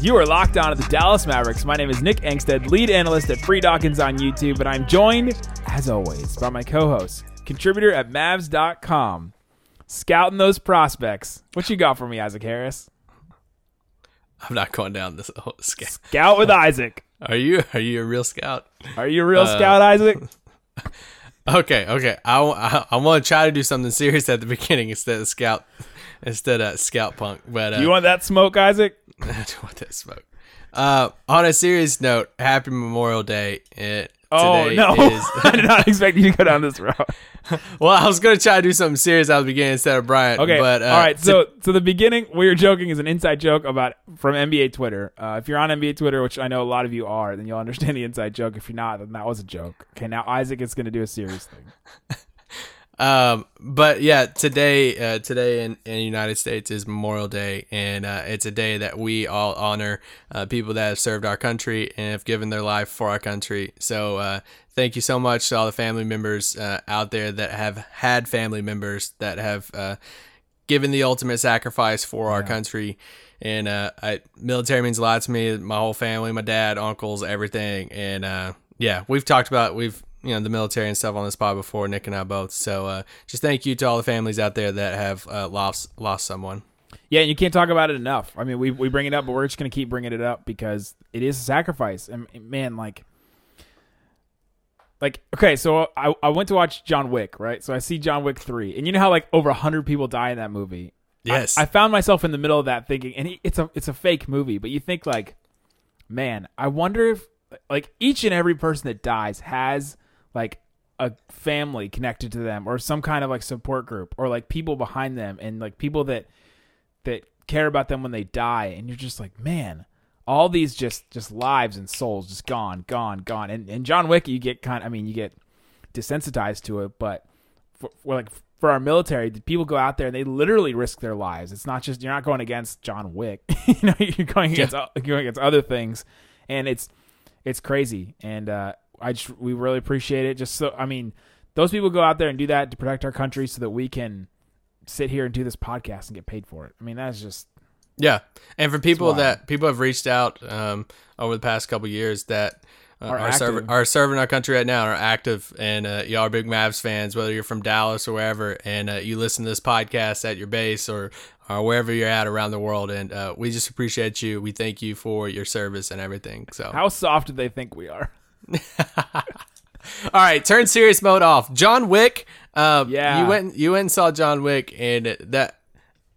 You are locked on to the Dallas Mavericks. My name is Nick Angstadt, lead analyst at Free Dawkins on YouTube, and I'm joined, as always, by my co-host, contributor at Mavs.com, scouting those prospects. What you got for me, Isaac Harris? I'm not going down this whole scout. Scout with Isaac. Are you are you a real scout? Are you a real Uh, scout, Isaac? Okay, okay. I, I, I want to try to do something serious at the beginning instead of scout instead of scout punk. But uh, Do you want that smoke, Isaac? I don't want that smoke. Uh, on a serious note, Happy Memorial Day. It, Oh today no! is- I did not expect you to go down this route. well, I was gonna try to do something serious at the beginning instead of Bryant. Okay. but uh, all right. So, so the beginning, we were joking is an inside joke about from NBA Twitter. Uh, if you're on NBA Twitter, which I know a lot of you are, then you'll understand the inside joke. If you're not, then that was a joke. Okay. Now Isaac is going to do a serious thing. Um, but yeah, today, uh, today in, in the United States is Memorial Day, and uh, it's a day that we all honor uh, people that have served our country and have given their life for our country. So, uh, thank you so much to all the family members uh, out there that have had family members that have uh, given the ultimate sacrifice for our country. And uh, I, military means a lot to me. My whole family, my dad, uncles, everything. And uh, yeah, we've talked about we've you know the military and stuff on this pod before, Nick and I both. So uh, just thank you to all the families out there that have uh, lost lost someone. Yeah, and you can't talk about it enough. I mean, we we bring it up, but we're just going to keep bringing it up because it is a sacrifice. And man, like, like okay, so I I went to watch John Wick, right? So I see John Wick three, and you know how like over hundred people die in that movie. Yes, I found myself in the middle of that thinking, and it's a it's a fake movie, but you think like, man, I wonder if like each and every person that dies has like a family connected to them or some kind of like support group or like people behind them and like people that that care about them when they die and you're just like man all these just just lives and souls just gone gone gone. And and John Wick you get kind i mean you get desensitized to it but for, for like for our military people go out there and they literally risk their lives. It's not just you're not going against John Wick. You know you're going against you're going against other things. And it's it's crazy. And uh I just we really appreciate it. Just so I mean those people go out there and do that to protect our country so that we can sit here and do this podcast and get paid for it. I mean that's just yeah. And for people that people have reached out um, over the past couple years that. Uh, Are are, serving, are serving our country right now and are active. And uh, y'all are big Mavs fans whether you're from Dallas or wherever and uh, you listen to this podcast at your base or or wherever you're at around the world. And uh, we just appreciate you. We thank you for your service and everything. So how soft do they think we are all right turn serious mode off John Wick uh, Yeah. you went you went and saw John Wick and that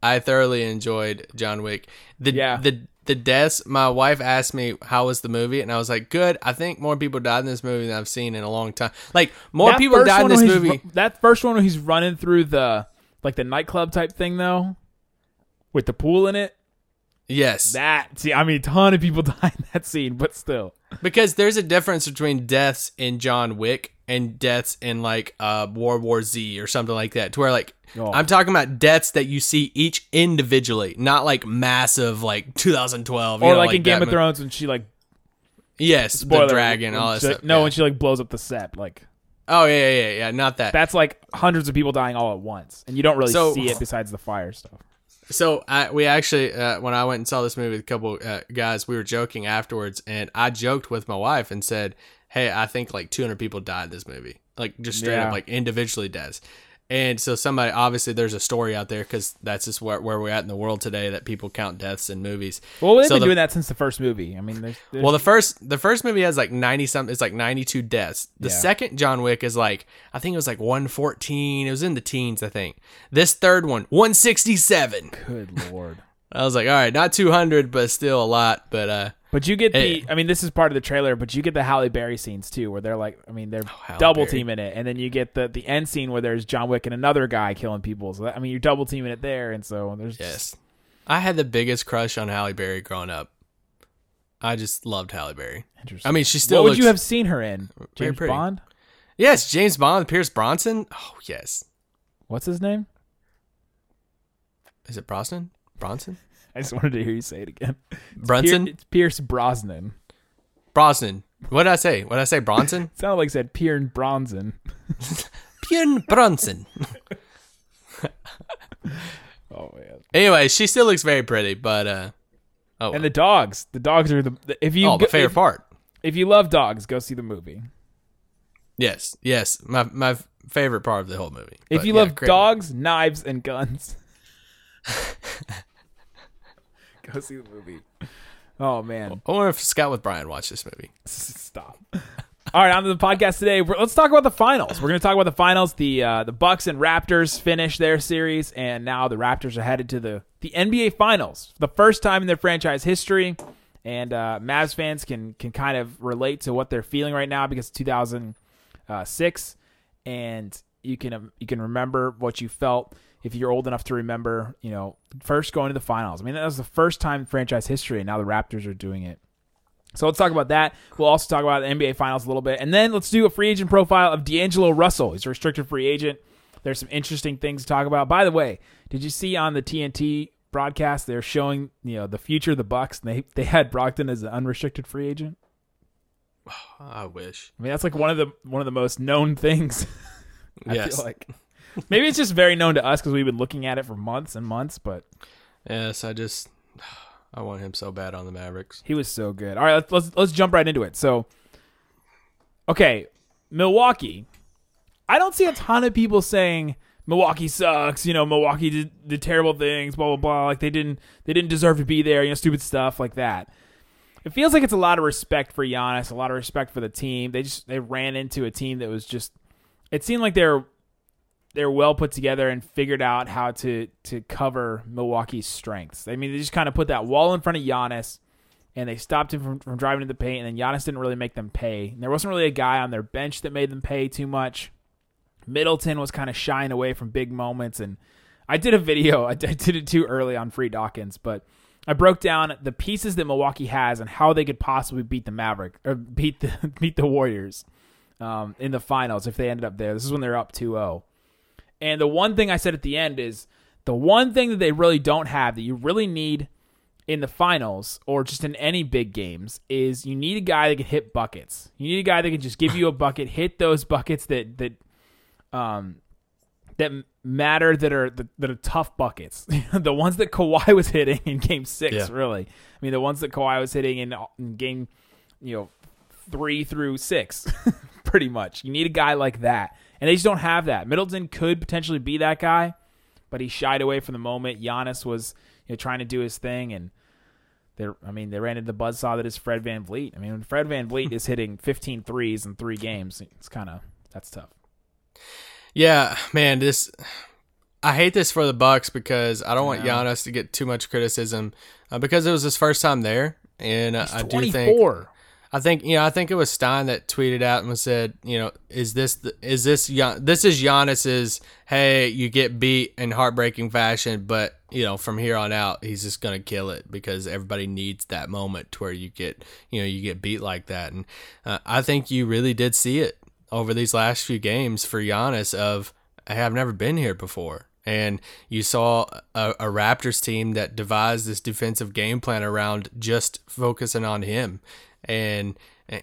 I thoroughly enjoyed John Wick the Yeah. the the deaths my wife asked me how was the movie and I was like good I think more people died in this movie than I've seen in a long time like more That people died in this movie that first one when he's running through the like the nightclub type thing though, with the pool in it. yes That see, I mean, a ton of people died in that scene, but still, Because there's a difference between deaths in John Wick and deaths in like uh, World War Z or something like that. To where like Oh. I'm talking about deaths that you see each individually, not like massive like 2012 you or know, like, in Game of Thrones when she like Yes, spoiler, the dragon, all that she- stuff. No, yeah. when she like blows up the set, like oh yeah, yeah, yeah, yeah, not that. that's like hundreds of people dying all at once, and you don't really So- see it besides the fire stuff. So I, we actually, uh, when I went and saw this movie with a couple uh, guys, we were joking afterwards, and I joked with my wife and said, "Hey, I think like 200 people died in this movie, like just straight Yeah. up like individually deaths." And so somebody, obviously, there's a story out there because that's just where, where we're at in the world today that people count deaths in movies. Well, they've So been the- doing that since the first movie. I mean, there's, there's Well, the first the first movie has like 90 something. It's like 92 deaths. The Yeah. second John Wick is like I think it was like 114. It was in the teens, I think. This third one, 167. good lord. I was like, all right, not 200, but still a lot. But uh, But you get the, eh. I mean, this is part of the trailer, but you get the Halle Berry scenes too, where they're like, I mean, they're Oh, double Berry. teaming it, and then you get the the end scene where there's John Wick and another guy killing people. So that, I mean, you're double teaming it there, and so there's yes, I had the biggest crush on Halle Berry growing up. I just loved Halle Berry. interesting. I mean, she still what would you have seen her in? James. Bond. Yes, James Bond, Pierce Bronson. Oh yes. What's his name? Is it Brosnan? Bronson? I just wanted to hear you say it again. Brunson? Pier- it's Pierce Brosnan. Brosnan. What did I say? What did I say? Bronson? It sounded like it said Pierce Bronson. Pierce Brunson. Oh man. Anyway, she still looks very pretty, but uh oh, And the dogs. The dogs are the, the- if you oh, the go- favorite if, part. if you love dogs, go see the movie. Yes, yes, my my favorite part of the whole movie. If But you yeah, love dogs, knives, and guns, go see the movie. Oh man. I wonder if Scott with Brian watched this movie. stop. All right, on to the podcast today. We're, let's talk about the finals. We're going to talk about the finals. The uh, the Bucks and Raptors finished their series, and now the Raptors are headed to the the NBA Finals, the first time in their franchise history. And uh, Mavs fans can can kind of relate to what they're feeling right now because 2006, and you can um, you can remember what you felt if you're old enough to remember. You know, first going to the finals. I mean, that was the first time in franchise history, and now the Raptors are doing it. So let's talk about that. We'll also talk about the NBA Finals a little bit. And then let's do a free agent profile of D'Angelo Russell. He's a restricted free agent. There's some interesting things to talk about. By the way, did you see on the TNT broadcast they're showing, you know, the future of the Bucks and they they had Brogdon as an unrestricted free agent? I wish. I mean, that's like one of the one of the most known things. I yes, feel like maybe it's just very known to us because we've been looking at it for months and months, but yes. I just I want him so bad on the Mavericks. He was so good. All right, let's let's, let's jump right into it. So, okay, Milwaukee. I don't see a ton of people saying Milwaukee sucks. You know, Milwaukee did, did terrible things. Blah blah blah. Like they didn't they didn't deserve to be there. You know, stupid stuff like that. It feels like it's a lot of respect for Giannis, a lot of respect for the team. They just they ran into a team that was just. It seemed like they're they're well put together and figured out how to to cover Milwaukee's strengths. I mean, they just kind of put that wall in front of Giannis, and they stopped him from, from driving to the paint. And then Giannis didn't really make them pay. And there wasn't really a guy on their bench that made them pay too much. Middleton was kind of shying away from big moments, and I did a video. I, did it too early on Free Dawkins, but I broke down the pieces that Milwaukee has and how they could possibly beat the Maverick or beat the beat the Warriors um, in the finals if they ended up there. This is when they're up 2-0. And the one thing I said at the end is the one thing that they really don't have that you really need in the finals or just in any big games is you need a guy that can hit buckets. You need a guy that can just give you a bucket, hit those buckets that that um that matter that are that are tough buckets. the ones that Kawhi was hitting in game 6 Yeah. really. I mean the ones that Kawhi was hitting in, in game you know 3 through 6 pretty much. You need a guy like that. And they just don't have that. Middleton could potentially be that guy, but he shied away from the moment. Giannis was you know, trying to do his thing, and they I mean, they ran into the buzzsaw that is Fred VanVleet. I mean, when Fred VanVleet is hitting 15 threes in three games, it's kind of that's tough. Yeah, man, this I hate this for the Bucks because I don't want. Giannis to get too much criticism uh, because it was his first time there, and uh, I do think 24. I think you know I think it was Stein that tweeted out and said you know is this the, is this Gian- this is Giannis's hey you get beat in heartbreaking fashion but you know from here on out he's just gonna kill it because everybody needs that moment to where you get you know you get beat like that. And uh, I think you really did see it over these last few games for Giannis of hey, I've never been here before. And you saw a, a Raptors team that devised this defensive game plan around just focusing on him and uh,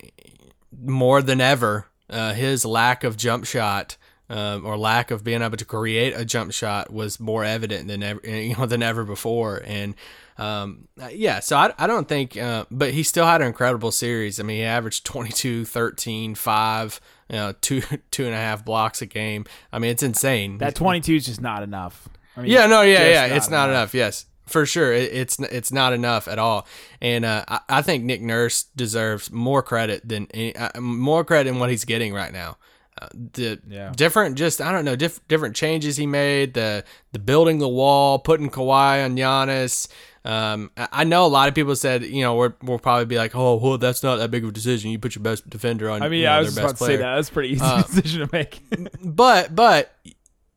more than ever, uh, his lack of jump shot um, or lack of being able to create a jump shot was more evident than ever, you know, than ever before. And um, yeah, so I, I don't think, uh, but he still had an incredible series. I mean, he averaged 22, 13, 5, you know, two, two and a half blocks a game. I mean, it's insane. That 22 is just not enough. I mean, Yeah, no, yeah, yeah. it's not enough. Yes, for sure. It's it's not enough at all. And uh, I, I think Nick Nurse deserves more credit than any, uh, more credit than what he's getting right now. Uh, the Yeah. different, just I don't know, diff- different changes he made. The the building the wall, putting Kawhi on Giannis. Um, I I know a lot of people said, you know, we're, we'll probably be like, oh, well, that's not that big of a decision. You put your best defender on. I mean, you know, yeah, I was about to say that. That's a pretty easy Uh, decision to make. But but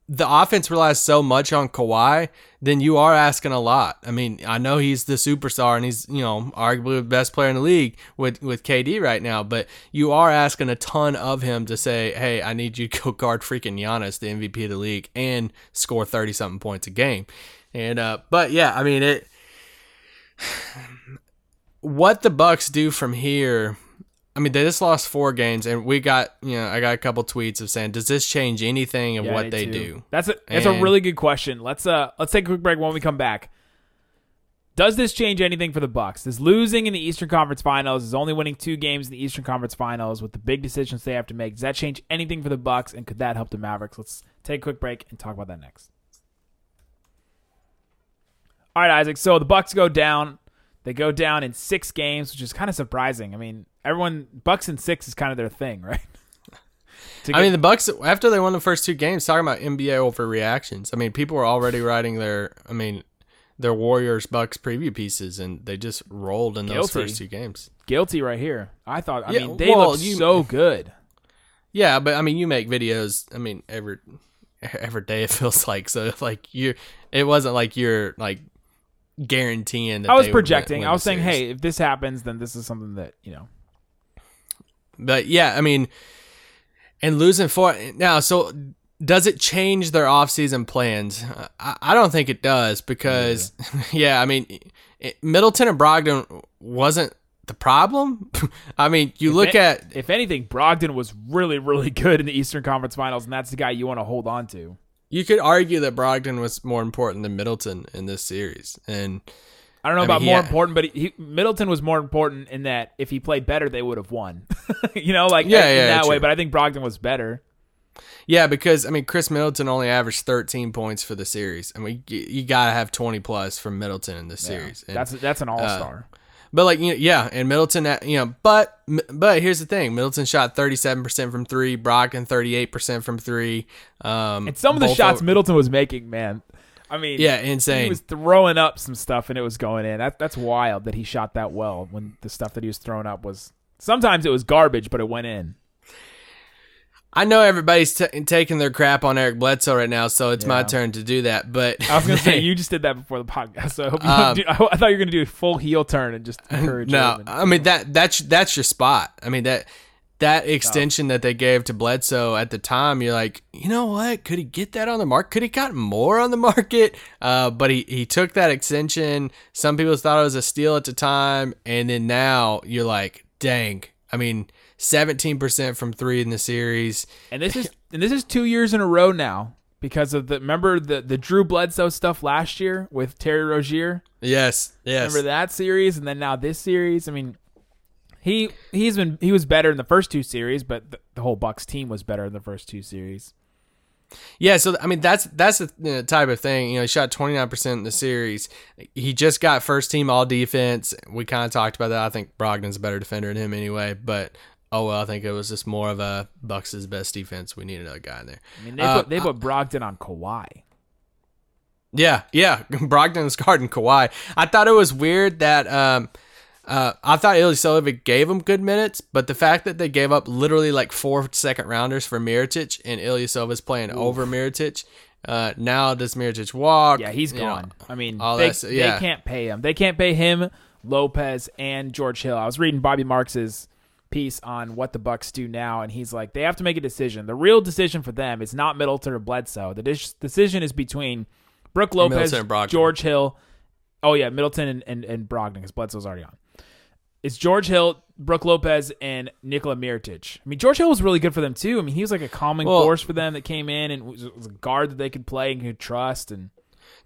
the offense relies so much on Kawhi, then you are asking a lot. I mean, I know he's the superstar and he's, you know, arguably the best player in the league with, with KD right now, but you are asking a ton of him to say, hey, I need you to go guard freaking Giannis, the MVP of the league, and score 30 something points a game. And, uh, but yeah, I mean, it, what the Bucks do from here I mean, they just lost four games, and we got you know I got a couple tweets of saying, does this change anything of Yeah, what they too. do? That's a that's a really good question. Let's uh let's take a quick break when we come back. Does this change anything for the Bucks? Does losing in the Eastern Conference Finals, is only winning two games in the Eastern Conference Finals with the big decisions they have to make, does that change anything for the Bucks and could that help the Mavericks? Let's take a quick break and talk about that next. All right, Isaac. So the Bucks go down. They go down in six games, which is kind of surprising. I mean, everyone Bucks and six is kind of their thing, right? To I mean, the Bucks after they won the first two games, talking about NBA overreactions. I mean, people were already writing their, I mean, their Warriors Bucks preview pieces, and they just rolled in those first two games. guilty right here. I thought. I Yeah, mean, they well, look you- so good. Yeah, but I mean, you make videos. I mean, every every day it feels like so. Like you, it wasn't like you're like guaranteeing that I was would win- projecting. win I was saying, series. hey, if this happens, then this is something that you know. But yeah, I mean, and losing four now. So does it change their offseason plans? I, I don't think it does because, yeah, I mean, it, Middleton and Brogdon wasn't the problem. I mean, you look If a- at if anything, Brogdon was really, really good in the Eastern Conference Finals, and that's the guy you want to hold on to. you could argue that Brogdon was more important than Middleton in this series, and I don't know I about mean, more yeah. important, but he, Middleton was more important in that if he played better, they would have won. you know, like Yeah, in yeah, that way. true. But I think Brogdon was better. yeah, because I mean, Khris Middleton only averaged 13 points for the series. I mean, you, you gotta have 20 plus from Middleton in this series. And- That's that's an all star. But like you know, yeah, and Middleton, uh, you know, but but here's the thing: Middleton shot 37 percent from three, Brogdon 38 percent from three. Um, and some of the shots over- Middleton was making, man. I mean, yeah, insane. He was throwing up some stuff and it was going in. That, that's wild that he shot that well when the stuff that he was throwing up was. Sometimes it was garbage, but it went in. I know everybody's t- taking their crap on Eric Bledsoe right now, so it's my turn to do that. But I was gonna say you just did that before the podcast, so I hope you Um, don't I, I thought you were gonna do a full heel turn and just encourage. no, him and- I mean that that's that's your spot. I mean that that extension that they gave to Bledsoe at the time, you're like, you know what? Could he get that on the market? Could he got more on the market? Uh, but he he took that extension. Some people thought it was a steal at the time, and then now you're like, dang. I mean, 17% from three in the series. and this is and this is two years in a row now because of the remember the the Drew Bledsoe stuff last year with Terry Rozier. Yes, yes. Remember that series, and then now this series. I mean, he he's been he was better in the first two series, but the, the whole Bucks team was better in the first two series. Yeah, so I mean that's that's the type of thing. You know, he shot twenty nine percent in the series. He just got first team all defense. We kind of talked about that. I think Brogdon's a better defender than him anyway. But oh well, I think it was just more of a Bucks' best defense. We needed a guy in there. I mean, they Uh, put they put Brogdon on Kawhi. Yeah, yeah. Brogdon's guarding Kawhi. I thought it was weird that um, uh, I thought Ilyasova gave him good minutes, but the fact that they gave up literally like four second rounders for Mirotic and Ilyasova's playing over Mirotic. Uh, now does Mirotic walk? Yeah, he's You know, gone. I mean, they, that's- yeah. they can't pay him. They can't pay him, Lopez, and George Hill. I was reading Bobby Marks's piece on what the Bucks do now, and he's like, they have to make a decision. The real decision for them is not Middleton or Bledsoe. The dis- decision is between Brook Lopez, and George Hill. Oh yeah, Middleton and and, and Brogdon because Bledsoe's already on. It's George Hill, Brook Lopez, and Nikola Mirotic. I mean, George Hill was really good for them too. I mean, he was like a calming Well- force for them that came in and was, was a guard that they could play and could trust. And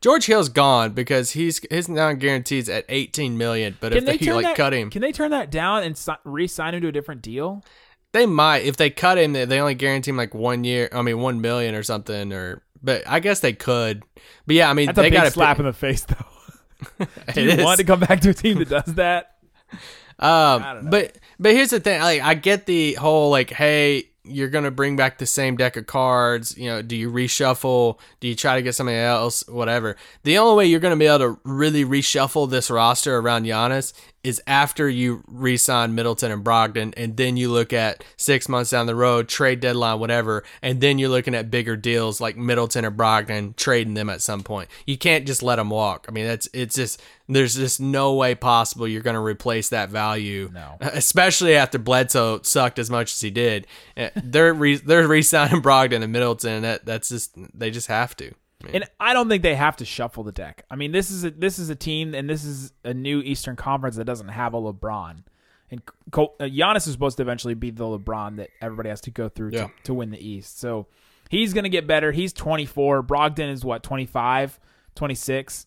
George Hill's gone because he's his non guarantees at 18 million. But Can if they they, like that, cut him, Can they turn that down and si- re-sign him to a different deal? they might. If they cut him, they, only guarantee him like one year. I mean, one million or something. Or but I guess they could. But yeah, I mean, That's a they big got slap in the face, though. Do you is. want to come back to a team that does that? Um, but but here's the thing. Like, I get the whole like, hey, you're gonna bring back the same deck of cards. You know, do you reshuffle? Do you try to get something else? Whatever. The only way you're gonna be able to really reshuffle this roster around Giannis is after you re-sign Middleton and Brogdon, and then you look at six months down the road, trade deadline, whatever, and then you're looking at bigger deals like Middleton or Brogdon, trading them at some point. You can't just let them walk. I mean, that's it's just there's just no way possible you're going to replace that value. No. especially after Bledsoe sucked as much as he did. Uh, They're re- they're re-signing Brogdon and Middleton, and that that's just they just have to. And I don't think they have to shuffle the deck. I mean, this is a, this is a team, and this is a new Eastern Conference that doesn't have a LeBron. And Col- uh, Giannis is supposed to eventually be the LeBron that everybody has to go through Yeah. to, to win the East. So he's going to get better. He's 24. Brogdon is what, 25, 26?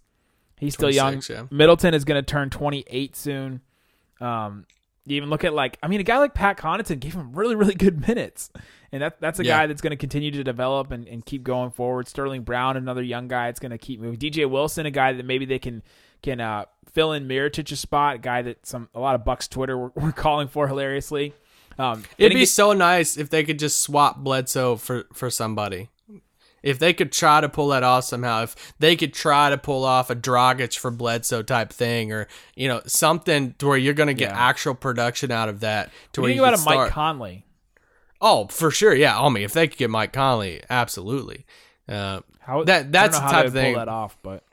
He's still young. yeah. Middleton is going to turn 28 soon. Um, you even look at like, I mean, a guy like Pat Connaughton gave him really, really good minutes. And that, that's a Yeah. guy that's going to continue to develop and, and keep going forward. Sterling Brown, another young guy, that's going to keep moving. DJ Wilson, a guy that maybe they can can uh, fill in Mirotic's spot, a guy that some a lot of Bucks Twitter were, were calling for hilariously. Um, It'd be it- so nice if they could just swap Bledsoe for for somebody. If they could try to pull that off somehow, if they could try to pull off a Dragic for Bledsoe type thing, or you know something to where you're going to get Yeah. actual production out of that, to What where you you think can about a start. Mike Conley? oh, for sure, yeah. I mean, if they could get Mike Conley, absolutely. Uh, How That- that's I don't know the type of thing- Pull that off, but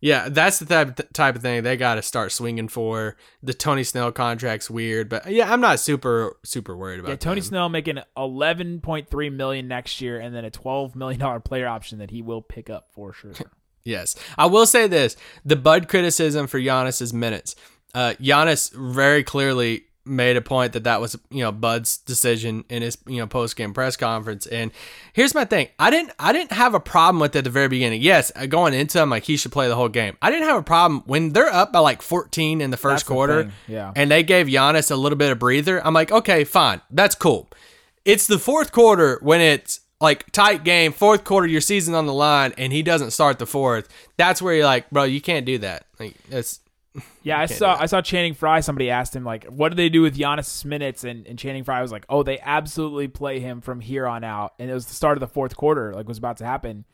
Yeah, that's the type type of thing they got to start swinging for. The Tony Snell contract's weird, but yeah, I'm not super super worried about. It. Yeah, Tony them. Snell making 11.3 million next year, and then a 12 million dollar player option that he will pick up for sure. Yes, I will say this: the Bud criticism for Giannis's minutes. Uh, Giannis very clearly made a point that that was you know Bud's decision in his you know post game press conference. And here's my thing: I didn't I didn't have a problem with it at the very beginning. Yes, uh, going into him like he should play the whole game. I didn't have a problem when they're up by like 14 in the first That's quarter. thing, yeah. and they gave Giannis a little bit of breather. I'm like, okay, fine, that's cool. It's the fourth quarter when it's like tight game, fourth quarter, your season on the line, and he doesn't start the fourth. That's where you're like, bro, you can't do that. Like that's Yeah, I saw. I saw Channing Frye. Somebody asked him like, "What do they do with Giannis minutes?" And, and Channing Frye was like, "Oh, they absolutely play him from here on out." And it was the start of the fourth quarter, like was about to happen.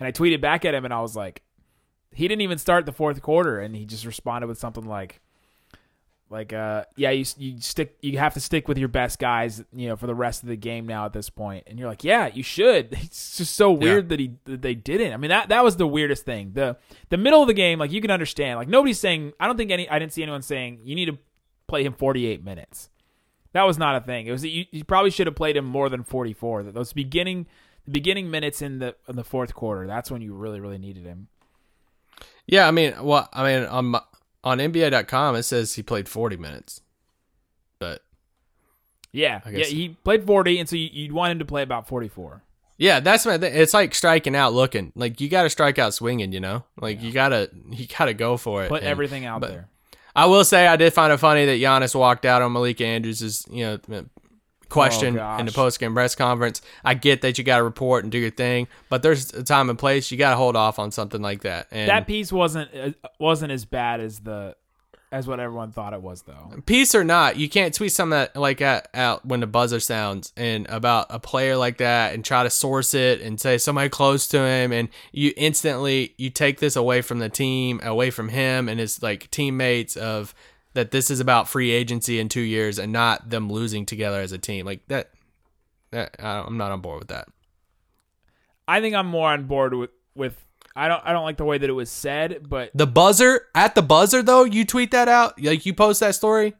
And I tweeted back at him, and I was like, "He didn't even start the fourth quarter," and he just responded with something like, "Like, uh, yeah, you you stick, you have to stick with your best guys, you know, for the rest of the game now at this point." And you're like, "Yeah, you should." It's just so weird that he that they didn't. I mean, that that was the weirdest thing. the The middle of the game, like you can understand, like nobody's saying. I don't think any. I didn't see anyone saying you need to play him 48 minutes. That was not a thing. It was you, you probably should have played him more than 44. That Those beginning the beginning minutes in the in the fourth quarter. That's when you really really needed him. yeah. I mean, well, I mean on my, on NBA.com it says he played 40 minutes, but Yeah, yeah. He played 40, and so you, you'd want him to play about 44. yeah, that's my thing. It's like striking out looking. Like you got to strike out swinging. You know, like you gotta you gotta go for it. Put And- everything out there. I will say I did find it funny that Giannis walked out on Malika Andrews' you know question Oh, in the post game press conference. I get that you got to report and do your thing, but there's a time and place you got to hold off on something like that. And That piece wasn't uh, wasn't as bad as the as what everyone thought it was though. piece or not, you can't tweet something that, like that out when the buzzer sounds and about a player like that and try to source it and say somebody close to him and you instantly you take this away from the team, away from him and his like teammates of that this is about free agency in two years and not them losing together as a team. Like that, that I'm not on board with that. I think I'm more on board with with I don't I don't like the way that it was said, but The buzzer at the buzzer though, you tweet that out, like you post that story.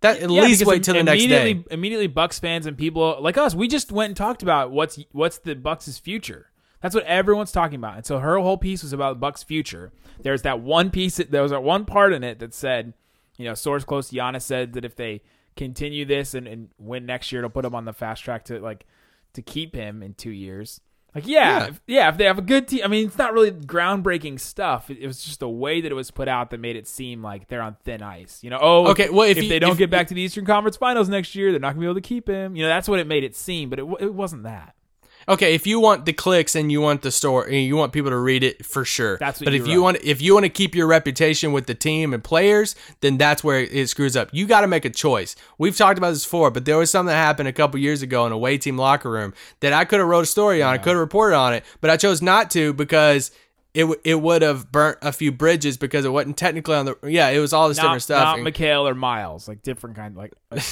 That at Yeah, least wait till the next immediately, day. Immediately, Bucks fans and people like us, we just went and talked about what's what's the Bucks' future. That's what everyone's talking about. And so her whole piece was about Bucks' future. There's that one piece. There was that one part in it that said, you know, source close to Giannis said that if they continue this and, and win next year, it'll put them on the fast track to like to keep him in two years. Like, yeah, Yeah. yeah, if, yeah, if they have a good team, I mean, it's not really groundbreaking stuff. It, it was just the way that it was put out that made it seem like they're on thin ice. You know, oh, Okay, well, if if you- they don't if- get back to the Eastern Conference Finals next year, they're not gonna be able to keep him. You know, that's what it made it seem, but it, it wasn't that. Okay, if you want the clicks and you want the story, you want people to read it for sure. That's what But you're if you want, if you want to keep your reputation with the team and players, then that's where it screws up. You got to make a choice. We've talked about this before, but there was something that happened a couple years ago in a away team locker room that I could have wrote a story on, I could have reported on it, but I chose not to because it w- it would have burnt a few bridges because it wasn't technically on the yeah it was all this not, different stuff not And- Mikhail or Miles, like different kind, like, like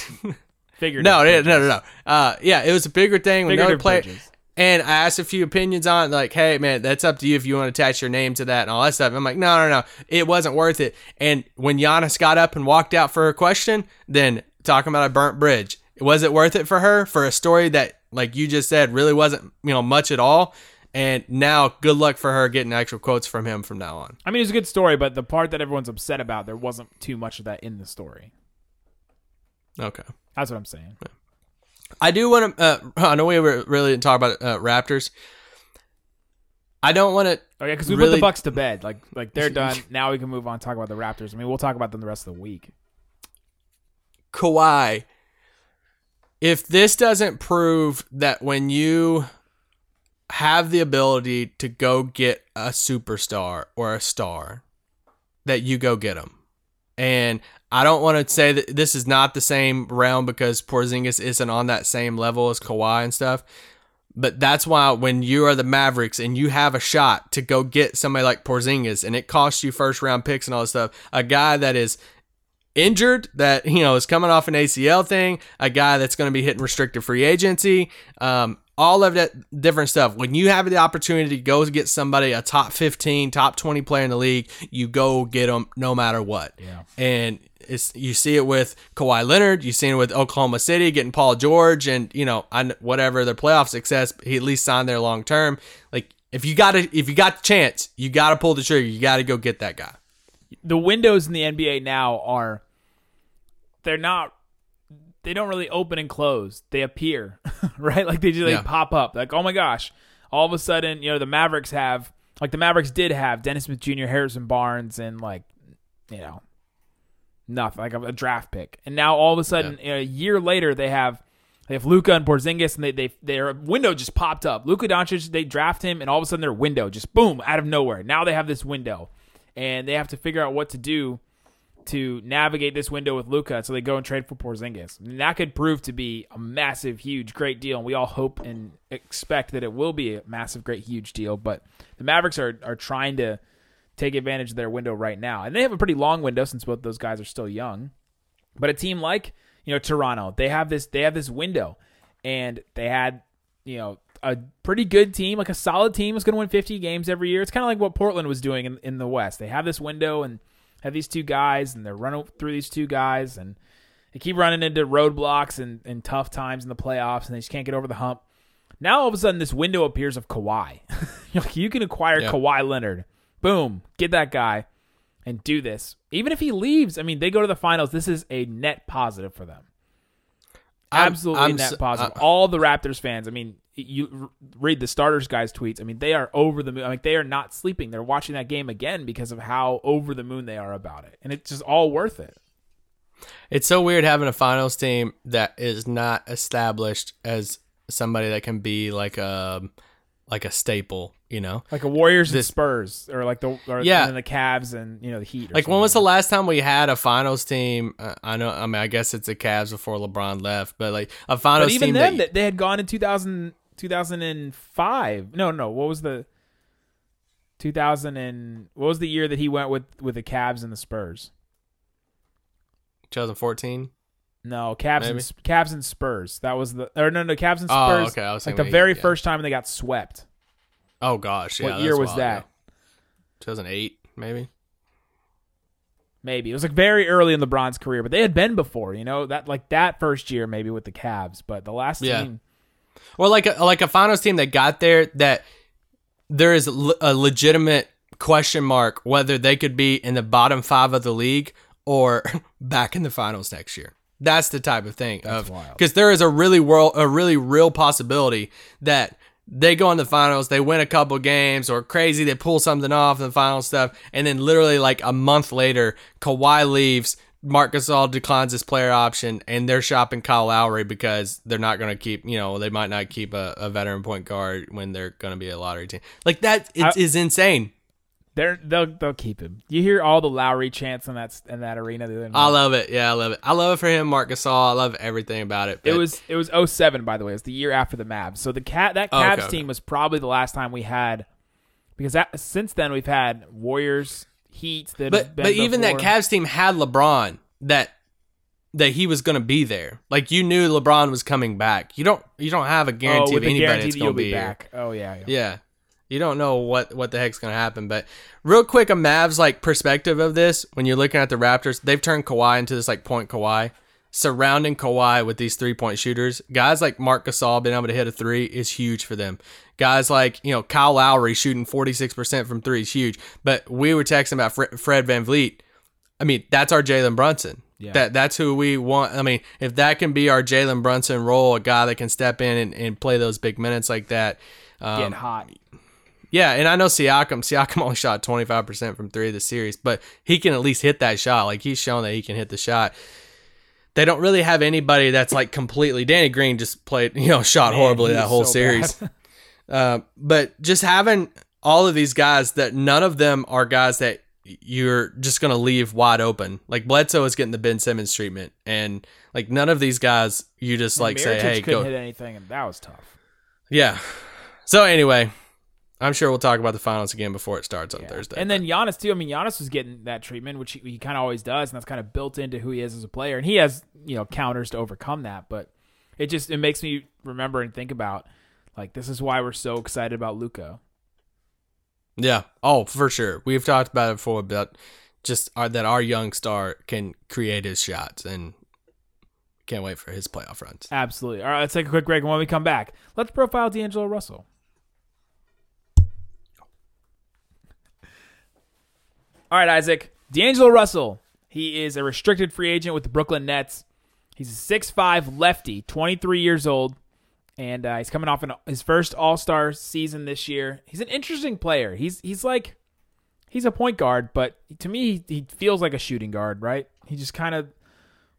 figurative. no, yeah, no, no, no. Uh, yeah, it was a bigger thing with another Figurative player. bridges. And I asked a few opinions on it, like, hey, man, that's up to you if you want to attach your name to that and all that stuff. I'm like, no, no, no, it wasn't worth it. And when Giannis got up and walked out for her question, then talking about a burnt bridge, was it worth it for her for a story that, like you just said, really wasn't, you know, much at all? And now, good luck for her getting actual quotes from him from now on. I mean, it's a good story, but the part that everyone's upset about, there wasn't too much of that in the story. Okay. That's what I'm saying. I do want to. Uh, I know we were really didn't talk about uh, Raptors. I don't want to. Oh yeah, because we put the Bucks to bed. Like, like they're done. now we can move on and talk about the Raptors. I mean, we'll talk about them the rest of the week. Kawhi, if this doesn't prove that when you have the ability to go get a superstar or a star, that you go get them. And I don't want to say that this is not the same realm because Porzingis isn't on that same level as Kawhi and stuff. But that's why when you are the Mavericks and you have a shot to go get somebody like Porzingis and it costs you first round picks and all this stuff, a guy that is injured that you know is coming off an ACL thing, a guy that's going to be hitting restricted free agency, um, all of that different stuff. When you have the opportunity to go get somebody a top fifteen, top twenty player in the league, you go get them no matter what. Yeah. And it's you see it with Kawhi Leonard, you see it with Oklahoma City getting Paul George, and you know I, whatever their playoff success, he at least signed there long term. Like if you got to if you got the chance, you got to pull the trigger. You got to go get that guy. the windows in the NBA now are they're not they don't really open and close. They appear, right? Like they just Yeah. they pop up. Like, oh my gosh. All of a sudden, you know, the Mavericks have like the Mavericks did have Dennis Smith Jr., Harrison Barnes, and like, you know, nothing like a, a draft pick. And now all of a sudden, a year later, they have they have Luka and Porzingis, and they they their window just popped up. Luka Doncic, they draft him, and all of a sudden their window just boom out of nowhere. Now they have this window, and they have to figure out what to do to navigate this window with Luka. So they go and trade for Porzingis. And that could prove to be a massive, huge, great deal. And we all hope and expect that it will be a massive, great, huge deal. But the Mavericks are are trying to take advantage of their window right now, and they have a pretty long window since both those guys are still young. But a team like you know Toronto, they have this they have this window, and they had you know a pretty good team, like a solid team, is going to win 50 games every year. It's kind of like what Portland was doing in, in the West. They have this window and have these two guys, and they're running through these two guys, and they keep running into roadblocks and, and tough times in the playoffs, and they just can't get over the hump. Now all of a sudden, this window appears of Kawhi. You can acquire Yeah. Kawhi Leonard. Boom, get that guy and do this. Even if he leaves, I mean, they go to the finals. This is a net positive for them. I'm- Absolutely I'm net s- positive. uh, All the Raptors fans, I mean, you read the starters guys' tweets. I mean, they are over the moon. I mean, they are not sleeping. They're watching that game again because of how over the moon they are about it, and it's just all worth it. It's so weird having a finals team that is not established as somebody that can be like a like a staple, you know. Like a Warriors and Spurs, or like the or Yeah. and the Cavs and you know the Heat. Like when was the last time we had a finals team? Uh, I know. I mean, I guess it's the Cavs before LeBron left, but like a finals But even team then, that they had gone in 2000, 2005. No, no. What was the 2000 and what was the year that he went with with the Cavs and the Spurs? 2014. No, Cavs and Cavs and Spurs. That was the or no no Cavs and Spurs. Oh, Spurs. okay, I was like the very yeah. first time they got swept. Oh gosh, yeah. what year was that? ago. 2008, maybe. Maybe it was like very early in LeBron's career, but they had been before. You know that like that first year maybe with the Cavs, but the last Yeah. team. Or like a, like a finals team that got there that there is a legitimate question mark whether they could be in the bottom five of the league or back in the finals next year. That's the type of thing of because there is a really world a really real possibility that they go in the finals, they win a couple games, or crazy they pull something off in the final stuff, and then literally like a month later, Kawhi leaves, Marc Gasol declines his player option, and they're shopping Kyle Lowry because they're not going to keep, you know, they might not keep a, a veteran point guard when they're going to be a lottery team. Like that it I- is insane. They're they'll they'll keep him. You hear all the Lowry chants in that in that arena. The other night. I love it. Yeah, I love it. I love it for him, Marc Gasol. I love everything about it. It was it was 07, by the way. It's the year after the Mavs. So the cat that Oh, Cavs okay, okay. team was probably the last time we had because that, since then we've had Warriors, Heat. That But but even that. Cavs team had LeBron that that he was going to be there. Like you knew LeBron was coming back. You don't you don't have a oh, guarantee oh, of anybody guarantee that's that going to be be here. back. Oh yeah, yeah. Yeah. You don't know what what the heck's going to happen, but real quick a Mavs like perspective of this when you're looking at the Raptors, they've turned Kawhi into this like point Kawhi. Surrounding Kawhi with these three point shooters, guys like Marc Gasol being able to hit a three is huge for them. Guys like you know Kyle Lowry shooting 46% from three is huge. But we were texting about Fre- Fred VanVleet. I mean, that's our Jalen Brunson. Yeah. That that's who we want. I mean, if that can be our Jalen Brunson role, a guy that can step in and, and play those big minutes like that. Um, Getting hot. yeah, and I know Siakam. Siakam only shot 25% from three of the series, but he can at least hit that shot. Like he's shown that he can hit the shot. They don't really have anybody that's like completely. Danny Green just played, you know, shot Man, horribly that whole so series. Uh, but just having all of these guys that none of them are guys that you're just gonna leave wide open. Like Bledsoe is getting the Ben Simmons treatment, and like none of these guys you just like say, hey, couldn't go. hit anything, and that was tough. Yeah. So anyway, I'm sure we'll talk about the finals again before it starts on Yeah. Thursday. And then Giannis too. I mean, Giannis was getting that treatment, which he, he kind of always does, and that's kind of built into who he is as a player. And he has you know counters to overcome that, but it just it makes me remember and think about like this is why we're so excited about Luka. Yeah. Oh, for sure. We've talked about it before, but just our, that our young star can create his shots, and can't wait for his playoff runs. Absolutely. All right, let's take a quick break, and when we come back, let's profile D'Angelo Russell. All right, Isaac. D'Angelo Russell. He is a restricted free agent with the Brooklyn Nets. He's a 6'5 lefty, 23 years old, and uh, he's coming off an, his first All Star season this year. He's an interesting player. He's he's like he's a point guard, but to me, he, feels like a shooting guard, right? He just kind of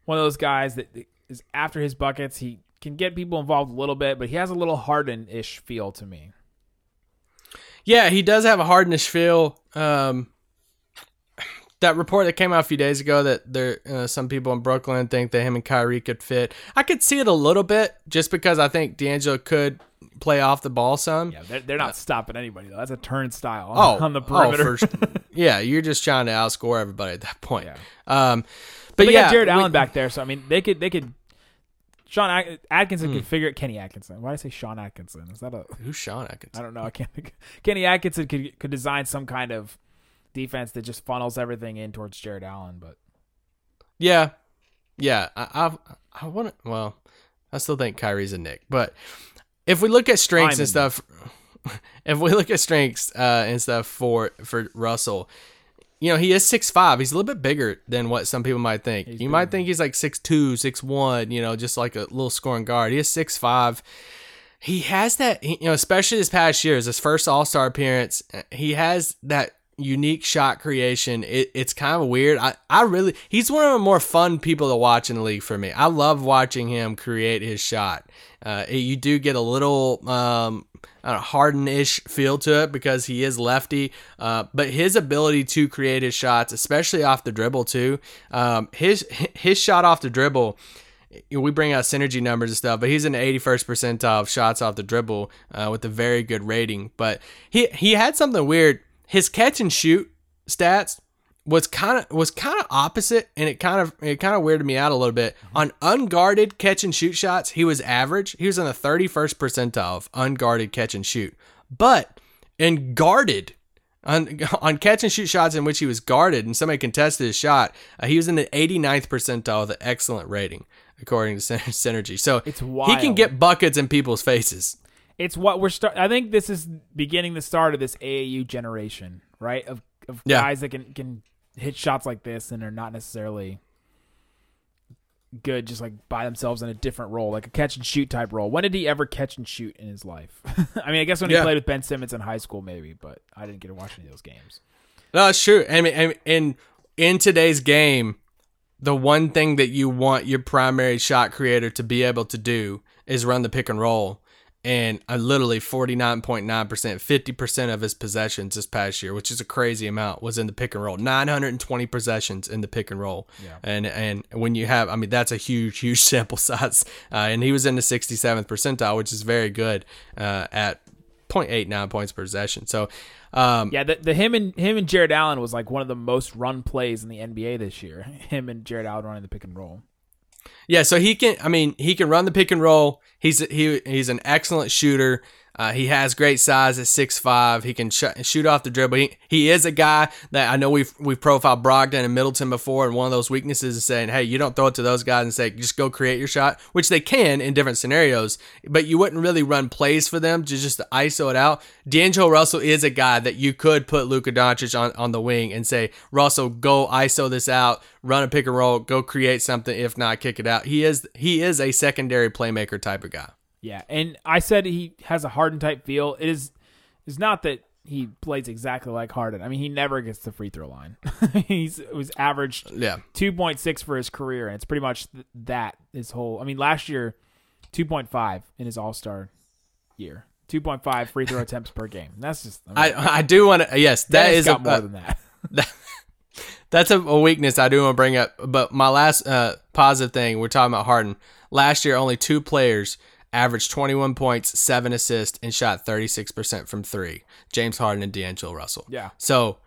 one of those guys that is after his buckets. He can get people involved a little bit, but he has a little Harden ish feel to me. Yeah, he does have a Harden ish feel. Um, that report that came out a few days ago that there uh, some people in Brooklyn think that him and Kyrie could fit. I could see it a little bit just because I think D'Angelo could play off the ball some. Yeah, they're, they're not stopping anybody though. That's a turnstile Oh, on the perimeter. Oh, for, yeah, you're just trying to outscore everybody at that point. Yeah. Um, but, But they yeah, got Jared we- Allen back there, so I mean, they could they could. Sean Atkinson Hmm. could figure it. Kenny Atkinson. Why did I say Sean Atkinson? Is that a? Who's Sean Atkinson? I don't know. I can't think. Kenny Atkinson could could design some kind of defense that just funnels everything in towards Jarrett Allen. But Yeah, yeah. I I, I want to. Well, I still think Kyrie's a Knick, but if we look at strengths I'm and stuff, if we look at strengths uh, and stuff for for Russell, you know he is six five. He's a little bit bigger than what some people might think. He's you might think he's like six two, six one. You know, just like a little scoring guard. He is six five. He has that, you know, especially this past year, his first All Star appearance. He has that unique shot creation. It, it's kind of weird. I, I really, he's one of the more fun people to watch in the league for me. I love watching him create his shot. Uh, you do get a little um, Harden ish feel to it because he is lefty, uh, but his ability to create his shots, especially off the dribble too, um, his his shot off the dribble we bring out synergy numbers and stuff, but he's in the 81st percentile of shots off the dribble uh, with a very good rating. But he he had something weird. His catch and shoot stats was kind of was kind of opposite, and it kind of it kind of weirded me out a little bit. On unguarded catch and shoot shots, he was average. He was in the 31st percentile of unguarded catch and shoot, but in guarded on, on catch and shoot shots in which he was guarded and somebody contested his shot, uh, he was in the 89th percentile with an excellent rating, according to Synergy. So It's he can get buckets in people's faces. It's what we're start. I think this is beginning the start of this AAU generation, right? Of of Yeah. guys that can can hit shots like this and are not necessarily good just like by themselves in a different role, like a catch and shoot type role. When did he ever catch and shoot in his life? I mean, I guess when he played with Ben Simmons in high school, maybe, but I didn't get to watch any of those games. No, it's true. I mean, and in in today's game, the one thing that you want your primary shot creator to be able to do is run the pick and roll. And uh, literally 49.9%, 50% of his possessions this past year, which is a crazy amount, was in the pick and roll. 920 possessions in the pick and roll. Yeah. And and when you have, I mean, that's a huge, huge sample size. Uh, and he was in the 67th percentile, which is very good uh, at 0.89 points per possession. So, um, Yeah, the, the him and him and Jarrett Allen was like one of the most run plays in the NBA this year. Him and Jarrett Allen running the pick and roll. Yeah, so he can. I mean, he can run the pick and roll. He's he he's an excellent shooter. Uh, he has great size at six five. He can sh- shoot off the dribble. He, he is a guy that I know we've we've profiled Brogdon and Middleton before, and one of those weaknesses is saying, hey, you don't throw it to those guys and say just go create your shot, which they can in different scenarios, but you wouldn't really run plays for them to just to ISO it out. D'Angelo Russell is a guy that you could put Luka Doncic on, on the wing and say, Russell, go ISO this out, run a pick and roll, go create something. If not, kick it out. He is he is a secondary playmaker type of guy. Yeah, and I said he has a Harden type feel. It is it's not that he plays exactly like Harden. I mean, he never gets the free throw line. He's was averaged Yeah. two point six for his career, and it's pretty much th- that his whole. I mean, last year, two point five in his All Star year, two point five free throw attempts per game. That's just I, mean, I I do want to yes, that Dennis is got a, more than that. That's a, a weakness I do want to bring up. But my last uh, positive thing, we're talking about Harden. Last year, only two players averaged 21 points, seven assists, and shot 36% from three James Harden and D'Angelo Russell. Yeah. So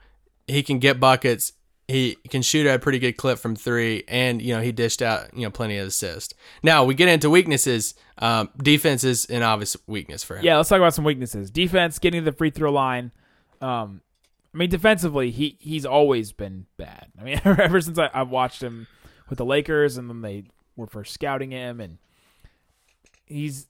he can get buckets. He can shoot at a pretty good clip from three, and you know he dished out you know plenty of assists. Now we get into weaknesses. Um, defense is an obvious weakness for him. Yeah, let's talk about some weaknesses. Defense, getting to the free throw line. Um, I mean, defensively, he he's always been bad. I mean, ever since I, I've watched him with the Lakers, and then they were first scouting him, and he's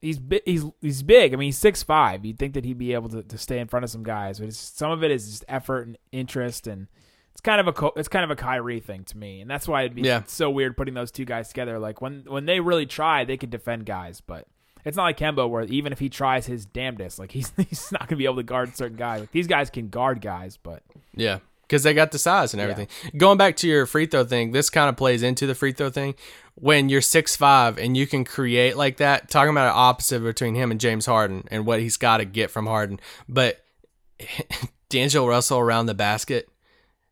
he's he's he's big. I mean, he's six five. You'd think that he'd be able to, to stay in front of some guys, but it's, some of it is just effort and interest, and it's kind of a it's kind of a Kyrie thing to me, and that's why it'd be Yeah. so weird putting those two guys together. Like when when they really try, they can defend guys, but it's not like Kemba where even if he tries his damnedest, like he's he's not gonna be able to guard certain guys. Like these guys can guard guys, but Yeah, because they got the size and everything. Going back to your free throw thing, this kind of plays into the free throw thing. When you're six five and you can create like that, talking about an opposite between him and James Harden and what he's got to get from Harden, but D'Angelo Russell around the basket,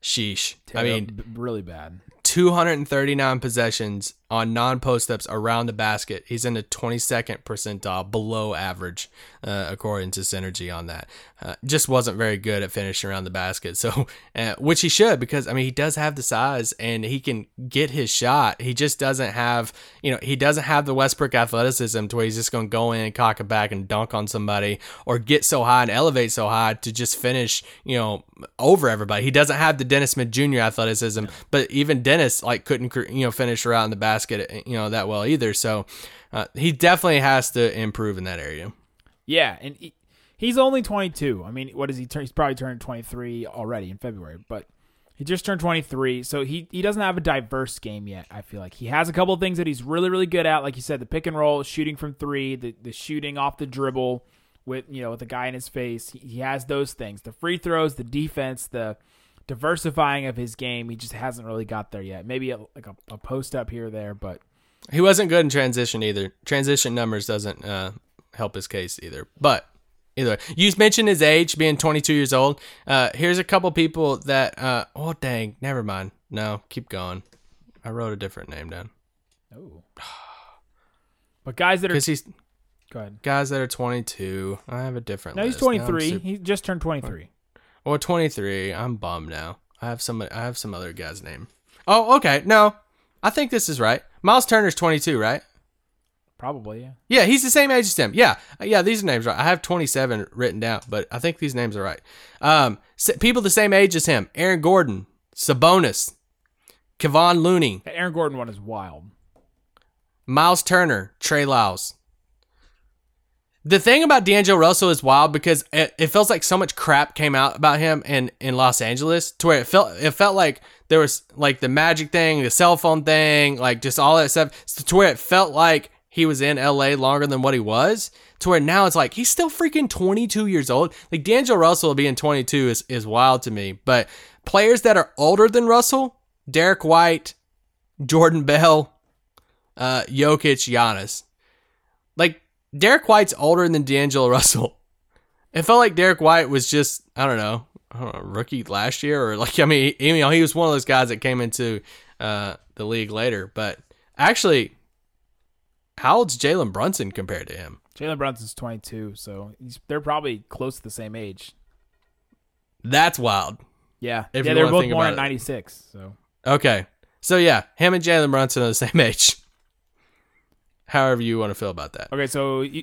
sheesh. I mean, b- really bad. 239 possessions on non-post ups around the basket. He's in the 22nd percentile, below average, uh, according to Synergy on that. Uh, just wasn't very good at finishing around the basket. So, uh, which he should because I mean he does have the size and he can get his shot. He just doesn't have, you know, he doesn't have the Westbrook athleticism to where he's just going to go in and cock it back and dunk on somebody or get so high and elevate so high to just finish, you know, over everybody. He doesn't have the Dennis Smith Jr. athleticism, but even Dennis like couldn't you know finish around the basket you know that well either. So uh, he definitely has to improve in that area. Yeah, and he, he's only 22. I mean, what is he turn? He's probably turned 23 already in February, but he just turned 23, so he he doesn't have a diverse game yet. I feel like he has a couple things that he's really really good at, like you said, the pick and roll, shooting from three, the the shooting off the dribble with you know with the guy in his face. He, he has those things, the free throws, the defense, the diversifying of his game. He just hasn't really got there yet. Maybe a, like a, a post up here or there, but He wasn't good in transition either. Transition numbers doesn't uh, help his case either. But either way. you mentioned his age being 22 years old. Uh, here's a couple people that. Uh, oh dang, never mind. No, keep going. I wrote a different name down oh. But guys that are he's go ahead. guys that are 22. I have a different. No, he's list. I'm 23. super- He just turned 23. Or 23. I'm bummed now. I have some I have some other guy's name. Oh, okay. No. I think this is right. Miles Turner's 22, right? Probably, yeah. Yeah, he's the same age as him. Yeah. Yeah, these are names right. I have 27 written down, but I think these names are right. Um people the same age as him. Aaron Gordon, Sabonis, Kevon Looney, The Aaron Gordon one is wild. Miles Turner, Trey Lyles. The thing about D'Angelo Russell is wild because it, it feels like so much crap came out about him in, in Los Angeles to where it felt it felt like there was like the magic thing, the cell phone thing, like just all that stuff. To where it felt like he was in LA longer than what he was. To where now it's like he's still freaking 22 years old. Like D'Angelo Russell being 22 is, is wild to me. But players that are older than Russell, Derrick White, Jordan Bell, uh, Jokic, Giannis. Derrick White's older than D'Angelo Russell. It felt like Derrick White was just I don't know, I don't know, rookie last year or like I mean, you know, he was one of those guys that came into uh, the league later. But actually, how old's Jalen Brunson compared to him? Jalen Brunson's 22, so he's, they're probably close to the same age. That's wild. Yeah, If yeah, they're both born in '96. So Okay. So yeah, him and Jalen Brunson are the same age. However you want to feel about that. okay, so you,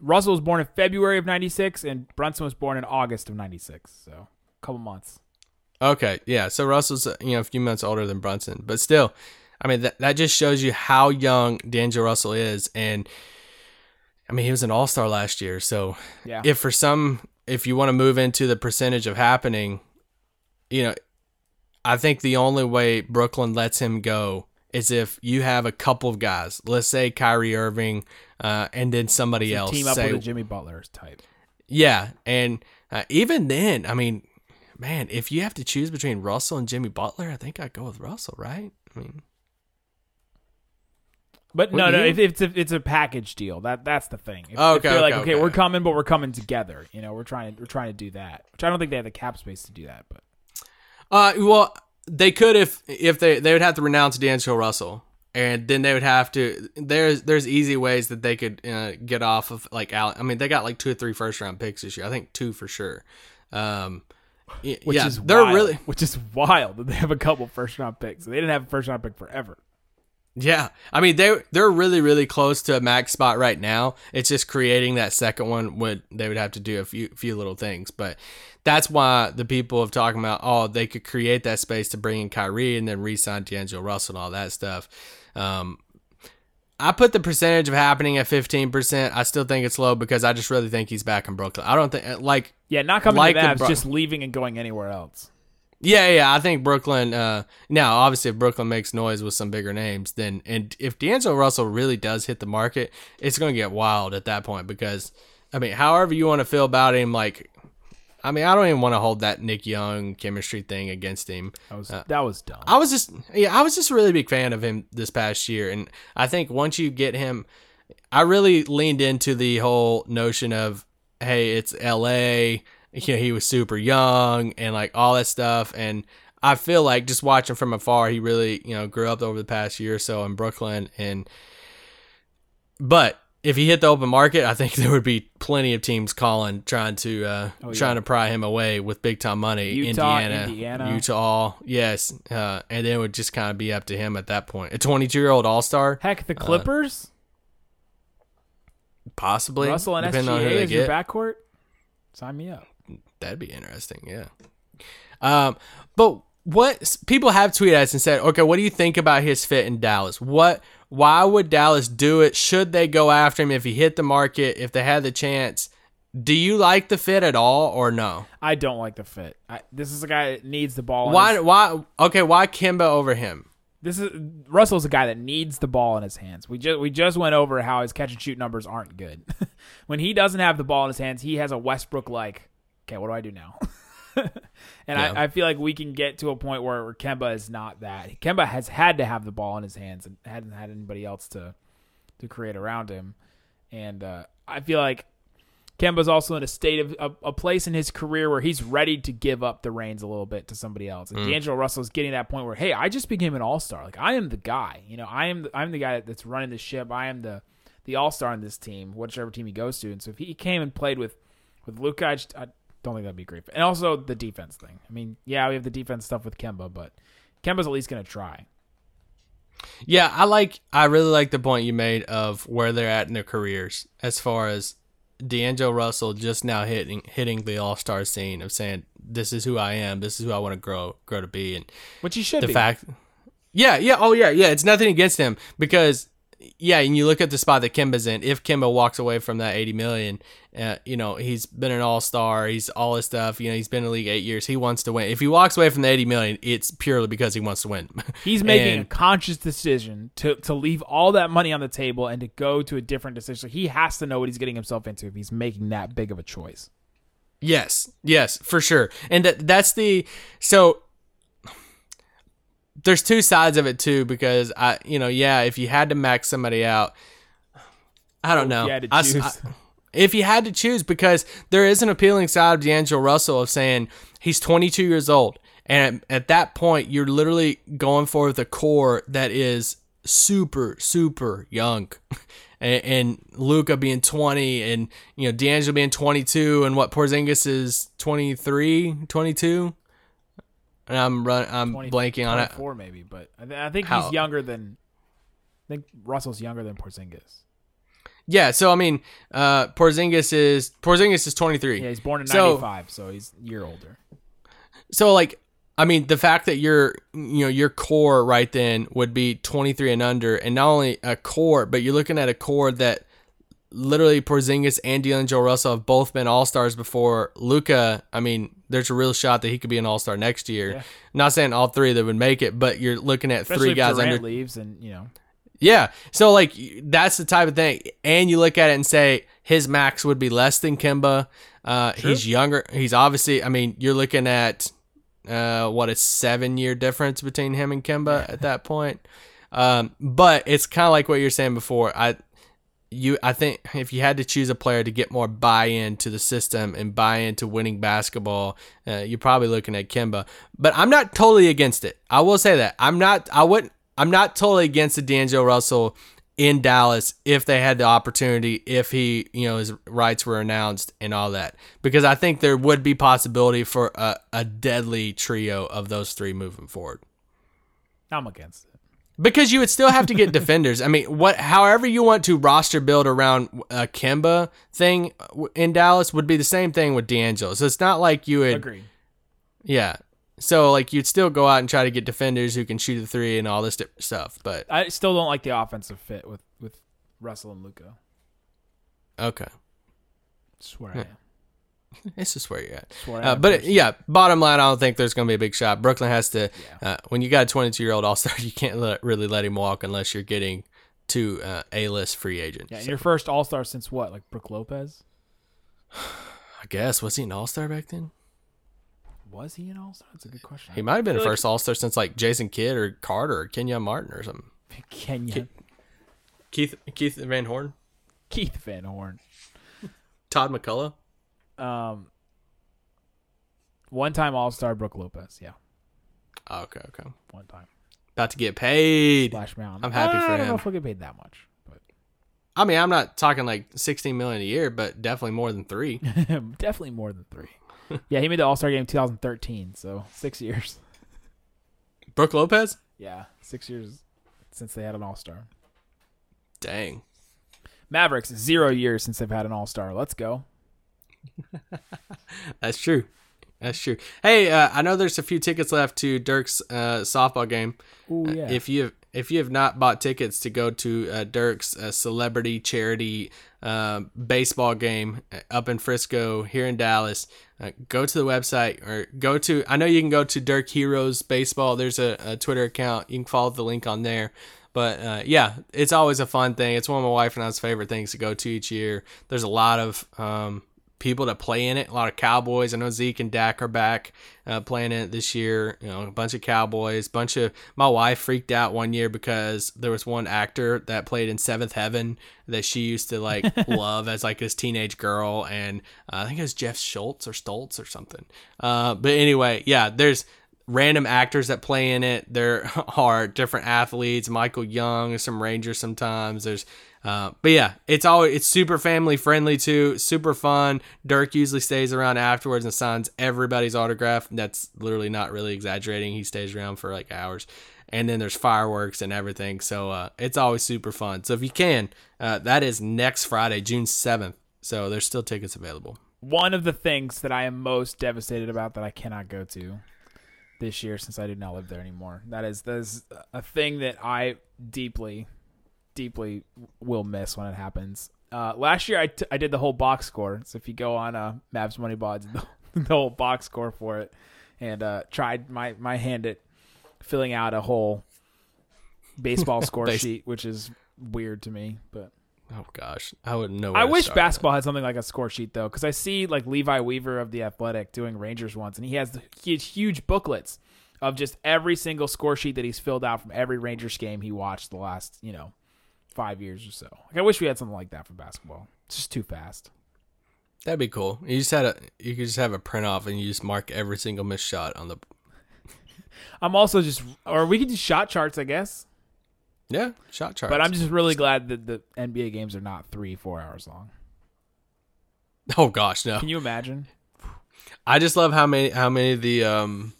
Russell was born in February of '96, and Brunson was born in August of '96. So a couple months. Okay, yeah. So Russell's uh, you know a few months older than Brunson, but still, I mean that that just shows you how young D'Angelo Russell is, and I mean he was an All Star last year. So Yeah. if for some, if you want to move into the percentage of happening, you know, I think the only way Brooklyn lets him go is if you have a couple of guys, let's say Kyrie Irving, uh, and then somebody else Team up say, with a Jimmy Butler type. yeah, and uh, even then, I mean, man, if you have to choose between Russell and Jimmy Butler, I think I'd go with Russell, right? I mean, But no, no, if it's a, it's a package deal. That that's the thing. If, Oh, if okay, they're like, okay, okay, okay. we're coming, but we're coming together. You know, we're trying to we're trying to do that. Which I don't think they have the cap space to do that. But uh, well, they could if if they they would have to renounce D'Angelo Russell, and then they would have to. There's there's easy ways that they could uh, get off of like Al. I mean, they got like two or three first round picks this year. I think two for sure. Um, which yeah, is they're wild, really which is wild that they have a couple first round picks. They didn't have a first round pick forever. Yeah, I mean they they're really really close to a max spot right now. It's just creating that second one would they would have to do a few few little things, but that's why the people have talking about oh they could create that space to bring in Kyrie and then re-sign D'Angelo Russell and all that stuff. Um, I put the percentage of happening at fifteen percent. I still think it's low because I just really think he's back in Brooklyn. I don't think like Yeah, not coming Like to the Mavs, Bro- just leaving and going anywhere else. Yeah, yeah, I think Brooklyn. Uh, now, obviously, if Brooklyn makes noise with some bigger names, then and if D'Angelo Russell really does hit the market, it's going to get wild at that point because, I mean, however you want to feel about him, like, I mean, I don't even want to hold that Nick Young chemistry thing against him. That was Uh, that was dumb. I was just, yeah, I was just a really big fan of him this past year, and I think once you get him, I really leaned into the whole notion of, hey, it's L.A. You know, he was super young and like all that stuff, and I feel like just watching from afar, he really, you know, grew up over the past year or so in Brooklyn, and but. If he hit the open market, I think there would be plenty of teams calling, trying to uh, Oh, yeah. trying to pry him away with big time money. Utah, Indiana, Indiana. Utah, yes, uh, and then it would just kind of be up to him at that point. A 22 year old All Star, Heck, the Clippers, possibly. Russell and depending on who SGA they as your backcourt. Sign me up. That'd be interesting, yeah. Um, but what people have tweeted us and said, okay, what do you think about his fit in Dallas? What, why would Dallas do it? Should they go after him if he hit the market? If they had the chance? Do you like the fit at all or no? I don't like the fit. I, this is a guy that needs the ball. Why? his- Why? Okay, why Kemba over him? this is Russell's a guy that needs the ball in his hands. We just we just went over how his catch and shoot numbers aren't good. when he doesn't have the ball in his hands, he has a Westbrook like. Okay, what do I do now? and Yeah. I, I feel like we can get to a point where, where Kemba is not that. Kemba has had to have the ball in his hands and hadn't had anybody else to to create around him. And uh, I feel like Kemba's also in a state of a, a place in his career where he's ready to give up the reins a little bit to somebody else. And D'Angelo Russell is getting to that point where, hey, I just became an all star. Like I am the guy. You know, I am the, I'm the guy that's running the ship. I am the the all star in this team, whichever team he goes to. And so if he came and played with with Luka, I, just, I don't think that'd be great. And also the defense thing. I mean, yeah, we have the defense stuff with Kemba, but Kemba's at least going to try. Yeah, I like. I really like the point you made of where they're at in their careers, as far as D'Angelo Russell just now hitting hitting the All Star scene of saying, "This is who I am. This is who I want to grow grow to be." And Which he should the be. fact, yeah, yeah, oh yeah, yeah. It's nothing against him because yeah, and you look at the spot that Kemba's in. If Kimba walks away from that eighty million, uh, you know he's been an All Star. He's all his stuff. You know he's been in the league eight years. He wants to win. If he walks away from the eighty million, it's purely because he wants to win. He's making a conscious decision to, to leave all that money on the table and to go to a different decision. So he has to know what he's getting himself into if he's making that big of a choice. Yes, yes, for sure. And that that's the so there's two sides of it too because I you know, yeah, if you had to max somebody out, I don't know. you had to choose. I- if you had to choose because there is an appealing side of D'Angelo Russell of saying he's 22 years old and at, at that point you're literally going for the core that is super super young. And, and Luka being 20 and you know D'Angelo being 22 and what Porzingis is 23 22 and I'm run I'm 20 blanking on it 24 maybe, but I, th- I think How- he's younger than. I think Russell's younger than Porzingis. Yeah, so I mean, uh, Porzingis is Porzingis is 23. Yeah, he's born in So- '95, so he's a year older. So like, I mean, the fact that your you know your core right then would be 23 and under, and not only a core, but you're looking at a core that literally Porzingis and D'Angelo Russell have both been All Stars before. Luka, I mean, there's a real shot that he could be an All Star next year. Yeah. Not saying all three of them would make it, but you're looking at Especially three guys Durant under. leaves, and you know, Yeah. So like that's the type of thing. And you look at it and say his max would be less than Kemba. Uh, he's younger. He's obviously. I mean, you're looking at uh, what a seven year difference between him and Kemba at that point. Um, but it's kind of like what you're saying before. I you I think if you had to choose a player to get more buy-in to the system and buy-in to winning basketball, uh, you're probably looking at Kemba. But I'm not totally against it. I will say that I'm not. I wouldn't. I'm not totally against the D'Angelo Russell in Dallas if they had the opportunity, if he, you know, his rights were announced and all that, because I think there would be possibility for a, a deadly trio of those three moving forward. I'm against it. Because you would still have to get defenders. I mean, what, however you want to roster build around uh, a Kemba thing in Dallas would be the same thing with D'Angelo. So it's not like you would, Agreed. yeah. So like you'd still go out and try to get defenders who can shoot the three and all this different stuff. But I still don't like the offensive fit with with Russell and Luka. okay, Swear I am. it's just where you're at. Swear Uh, but personally. yeah, bottom line, I don't think there's going to be a big shot. Brooklyn has to. Uh, when you got a 22 year old All Star, you can't let, really let him walk unless you're getting two uh, A list free agents. yeah, and So, your first All Star since what? Like Brook Lopez? I guess was he an All Star back then? Was he an All Star? That's a good question. He might have been a feel like- first All Star since like Jason Kidd or Carter or Kenyon Martin or something. Kenyon. Keith Keith Van Horn, Keith Van Horn. Todd MacCulloch. Um, one time All Star Brook Lopez. Yeah, Oh, okay, okay. one time. About to get paid. Splash Mountain. I'm happy I for don't know if we'll get paid that much, but I mean, I'm not talking like 16 million a year, but definitely more than three. definitely more than three. yeah, he made the All Star game 2013, so six years. Brook Lopez. Yeah, six years since they had an All Star. Dang. Mavericks zero years since they've had an All Star. Let's go. That's true. That's true. Hey, uh, I know there's a few tickets left to Dirk's uh, softball game. Ooh Uh, yeah. If you have, if you have not bought tickets to go to uh, Dirk's uh, celebrity charity uh, baseball game up in Frisco here in Dallas, uh, go to the website or go to. I know you can go to Dirk Heroes Baseball. There's a, a Twitter account. You can follow the link on there. But uh, yeah, it's always a fun thing. It's one of my wife and I's favorite things to go to each year. There's a lot of um, people that play in it. A lot of Cowboys. I know Zeke and Dak are back uh, playing in it this year. You know, a bunch of Cowboys. Bunch of my wife freaked out one year because there was one actor that played in Seventh Heaven that she used to like love as like this teenage girl, and uh, I think it was Jeff Schultz or Stoltz or something. Uh, but anyway, yeah, there's random actors that play in it. There are different athletes. Michael Young, some Rangers sometimes. There's, uh, but yeah, it's always it's super family friendly too. Super fun. Dirk usually stays around afterwards and signs everybody's autograph. That's literally not really exaggerating. He stays around for like hours. And then there's fireworks and everything. So uh, it's always super fun. So if you can, uh, that is next Friday, June 7th. So there's still tickets available. One of the things that I am most devastated about that I cannot go to this year since I do not live there anymore. That is that is a thing that I deeply, deeply will miss when it happens. Uh, last year I, t- I did the whole box score. So if you go on uh, Mavs Moneyball, the, the whole box score for it, and uh, tried my my hand at filling out a whole baseball score Base- sheet, which is weird to me, but. Oh gosh, I wouldn't know. I wish basketball had something like a score sheet though, because I see like Levi Weaver of the Athletic doing Rangers once, and he has the huge, huge booklets of just every single score sheet that he's filled out from every Rangers game he watched the last you know five years or so. Like I wish we had something like that for basketball. It's just too fast. That'd be cool. You just had a you could just have a print off and you just mark every single missed shot on the. I'm also just, or we could do shot charts, I guess. Yeah, shot charts. But I'm just really glad that the NBA games are not three, four hours long. oh gosh, no. Can you imagine? I just love how many how many of the um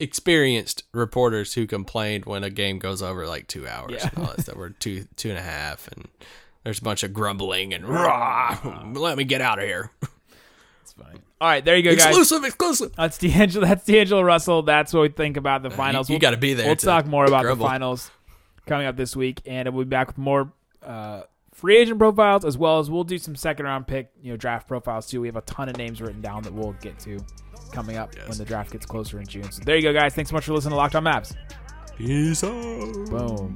experienced reporters who complained when a game goes over like two hours Yeah. and all that stuff. We're two two and a half and there's a bunch of grumbling and rah, let me get out of here. It's funny. All right, there you go, guys. Exclusive, exclusive. That's D'Angelo. That's D'Angelo Russell. That's what we think about the finals. you We'll- gotta be there We'll to talk more about grumble. the finals coming up this week, and we'll be back with more uh, free agent profiles as well as we'll do some second round pick, you know, draft profiles too. We have a ton of names written down that we'll get to coming up yes. when the draft gets closer in June. So there you go, guys. Thanks so much for listening to Locked On Mavs. Peace out. Boom.